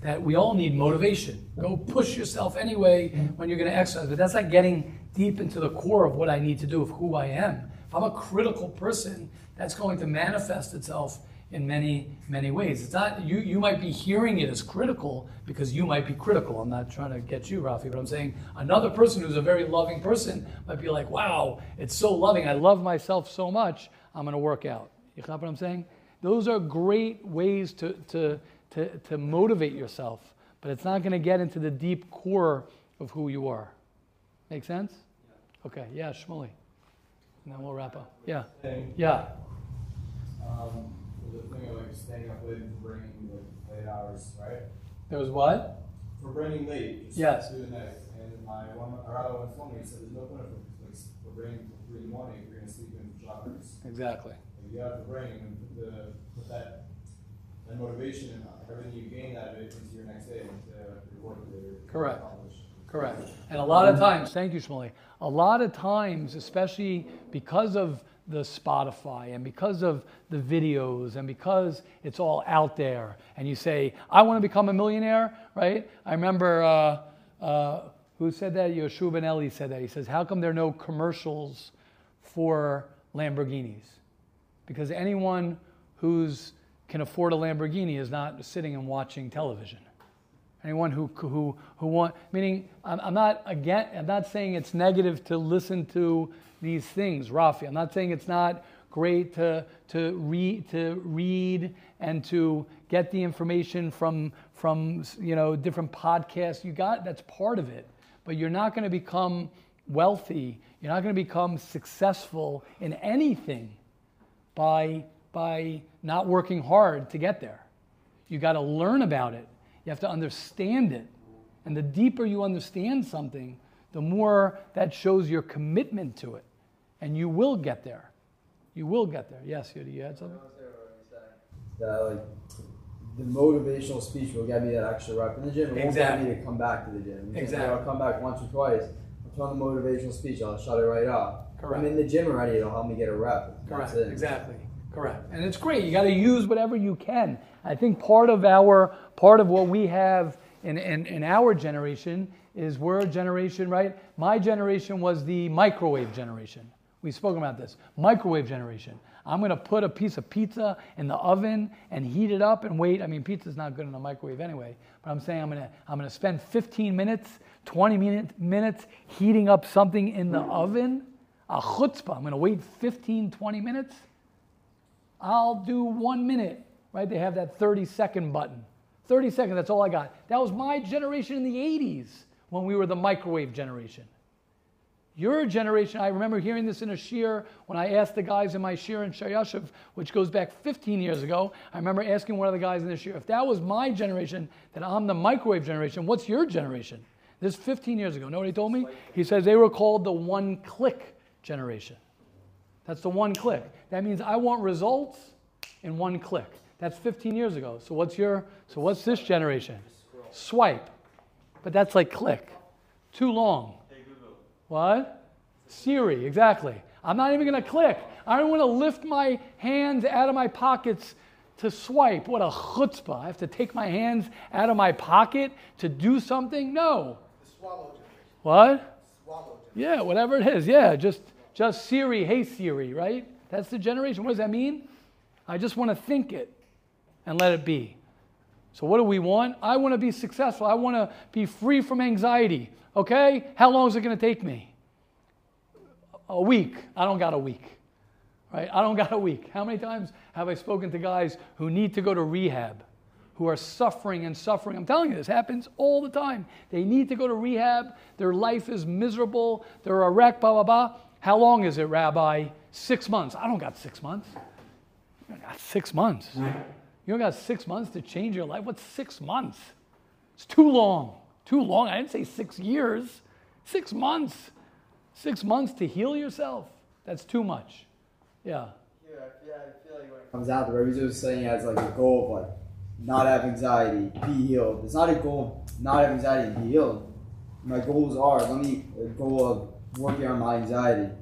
that we all need motivation. Go push yourself anyway when you're going to exercise. But that's not getting deep into the core of what I need to do, of who I am. If I'm a critical person, that's going to manifest itself in many, many ways. It's not you. You might be hearing it as critical because you might be critical. I'm not trying to get you, Rafi, but I'm saying another person who's a very loving person might be like, "Wow, it's so loving. I love myself so much. I'm going to work out." You know what I'm saying? Those are great ways to to to, to motivate yourself, but it's not going to get into the deep core of who you are. Make sense? Okay. Yeah, Shmuley. And then we'll wrap up. Yeah. Yeah. Um, the thing of like staying up late and bringing like late hours, right? There was what? Farbrenging late. just Yes. Through the night. And my one, our other one told me, he said, there's no point of like, farbrenging till three in the morning if you're gonna sleep in joggers. Exactly. You have to bring and put the, put that, that motivation and everything you gain out of it into your next day, into your work that you're Correct. Correct. And a lot of times, thank you, Shmuley. A lot of times, especially because of the Spotify and because of the videos and because it's all out there, and you say, I want to become a millionaire, right? I remember, uh, uh, who said that? Yoshua Benelli said that. He says, How come there are no commercials for Lamborghinis? Because anyone who's can afford a Lamborghini is not sitting and watching television. Anyone who who who want meaning I'm, not again I'm not saying it's negative to listen to these things, Rafi. I'm not saying it's not great to to read to read and to get the information from from you know different podcasts. You got that's part of it, but you're not going to become wealthy. You're not going to become successful in anything by by not working hard to get there. You got to learn about it. You have to understand it. And the deeper you understand something, the more that shows your commitment to it. And you will get there. You will get there. Yes, you, you had something? that like the motivational speech will get me that extra rep in the gym. It won't get me to come back to the gym. Exactly. I'll come back once or twice. I'll turn the motivational speech. I'll shut it right off. Correct. I'm in the gym already. It'll help me get a rep. Correct. It. Exactly. Correct. And it's great. You got to use whatever you can. I think part of our part of what we have in, in, in our generation is we're a generation, right? My generation was the microwave generation. We've spoken about this. Microwave generation. I'm going to put a piece of pizza in the oven and heat it up and wait. I mean, pizza's not good in a microwave anyway, but I'm saying I'm going to I'm going to spend 15 minutes, 20 minute, minutes heating up something in the oven. A chutzpah. I'm going to wait 15, 20 minutes. I'll do one minute, right? They have that 30 second button. 30 seconds, that's all I got. That was my generation in the 80s when we were the microwave generation. Your generation, I remember hearing this in a shiur when I asked the guys in my shiur in Shayashiv, which goes back 15 years ago. I remember asking one of the guys in the shiur, if that was my generation, that I'm the microwave generation, what's your generation? This is 15 years ago. Know what he told me? He says they were called the one click generation. That's the one click. That means I want results in one click. That's 15 years ago. So what's your so what's this generation? Swipe. But that's like click. Too long. What? Siri, exactly. I'm not even going to click. I don't want to lift my hands out of my pockets to swipe. What a chutzpah. I have to take my hands out of my pocket to do something? No. What? Yeah, whatever it is. Yeah, just just Siri, hey Siri, right? That's the generation. What does that mean? I just want to think it and let it be. So what do we want? I want to be successful. I want to be free from anxiety. Okay? How long is it going to take me? A week. I don't got a week. Right? I don't got a week. How many times have I spoken to guys who need to go to rehab, who are suffering and suffering? I'm telling you, this happens all the time. They need to go to rehab. Their life is miserable. They're a wreck, blah, blah, blah. How long is it, Rabbi? Six months. I don't got six months. I got six months. You don't got six months to change your life? What's six months? It's too long. Too long. I didn't say six years. Six months. Six months to heal yourself. That's too much. Yeah. Yeah, yeah, I feel like when it comes out, the Rebbe was saying as like a goal of like not have anxiety, be healed. It's not a goal not have anxiety and be healed. My goals are let me a goal of working on my anxiety,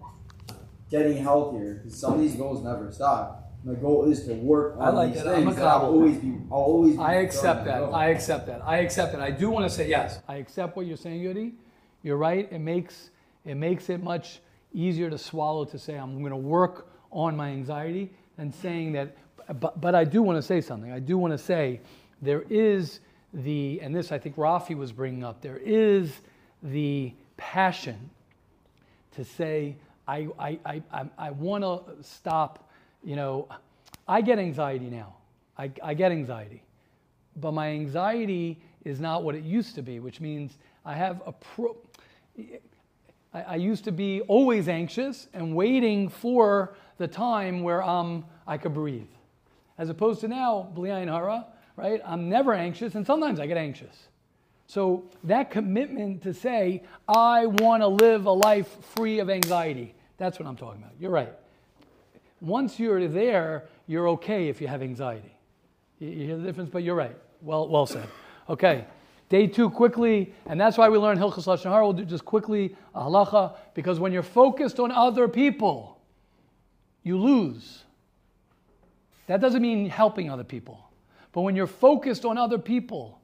getting healthier. Because some of these goals never stop. My goal is to work on I like these that. I'm things. a that I'll always be. I'll always. Be I accept that. I accept that. I accept that. I do want to say yes. I accept what you're saying, Yudi. You're right. It makes it makes it much easier to swallow to say I'm going to work on my anxiety than saying that. But, but I do want to say something. I do want to say there is the and this I think Rafi was bringing up. There is the passion to say I I I I, want to stop. You know, I get anxiety now. I, I get anxiety but my anxiety is not what it used to be, which means I have a pro. I, I used to be always anxious and waiting for the time where um, I could breathe. As opposed to now, Bli Ayin Hara, right? I'm never anxious, and sometimes I get anxious. So that commitment to say, I want to live a life free of anxiety, that's what I'm talking about. You're right. Once you're there, you're okay if you have anxiety. You hear the difference? But you're right. Well, well said. Okay. Day two, quickly, and that's why we learn Hilchas Lashon Hara. We'll do just quickly a halacha, because when you're focused on other people, you lose. That doesn't mean helping other people. But when you're focused on other people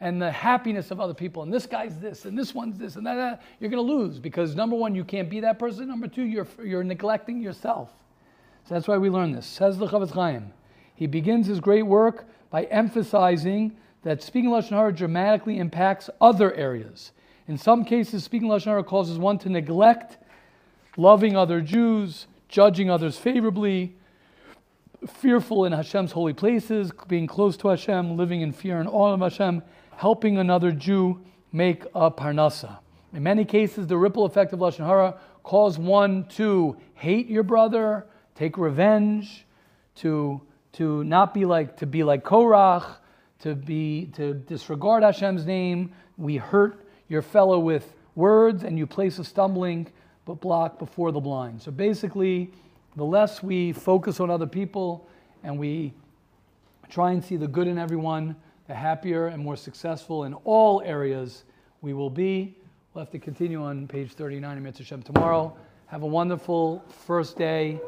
and the happiness of other people, and this guy's this, and this one's this, and that, that you're going to lose because number one, you can't be that person. Number two, you're, you're neglecting yourself. So that's why we learn this. Says the Chofetz Chaim. He begins his great work by emphasizing that speaking Lashon Hara dramatically impacts other areas. In some cases, speaking Lashon Hara causes one to neglect loving other Jews, judging others favorably, fearful in Hashem's holy places, being close to Hashem, living in fear and awe of Hashem, helping another Jew make a parnasa. In many cases, the ripple effect of Lashon Hara cause one to hate your brother, take revenge, to, to not be like, to be like Korach, to be, to disregard Hashem's name. We hurt your fellow with words and you place a stumbling but block before the blind. So basically, the less we focus on other people and we try and see the good in everyone, the happier and more successful in all areas we will be. We'll have to continue on page 39 of Mitzvah Shem tomorrow. Have a wonderful first day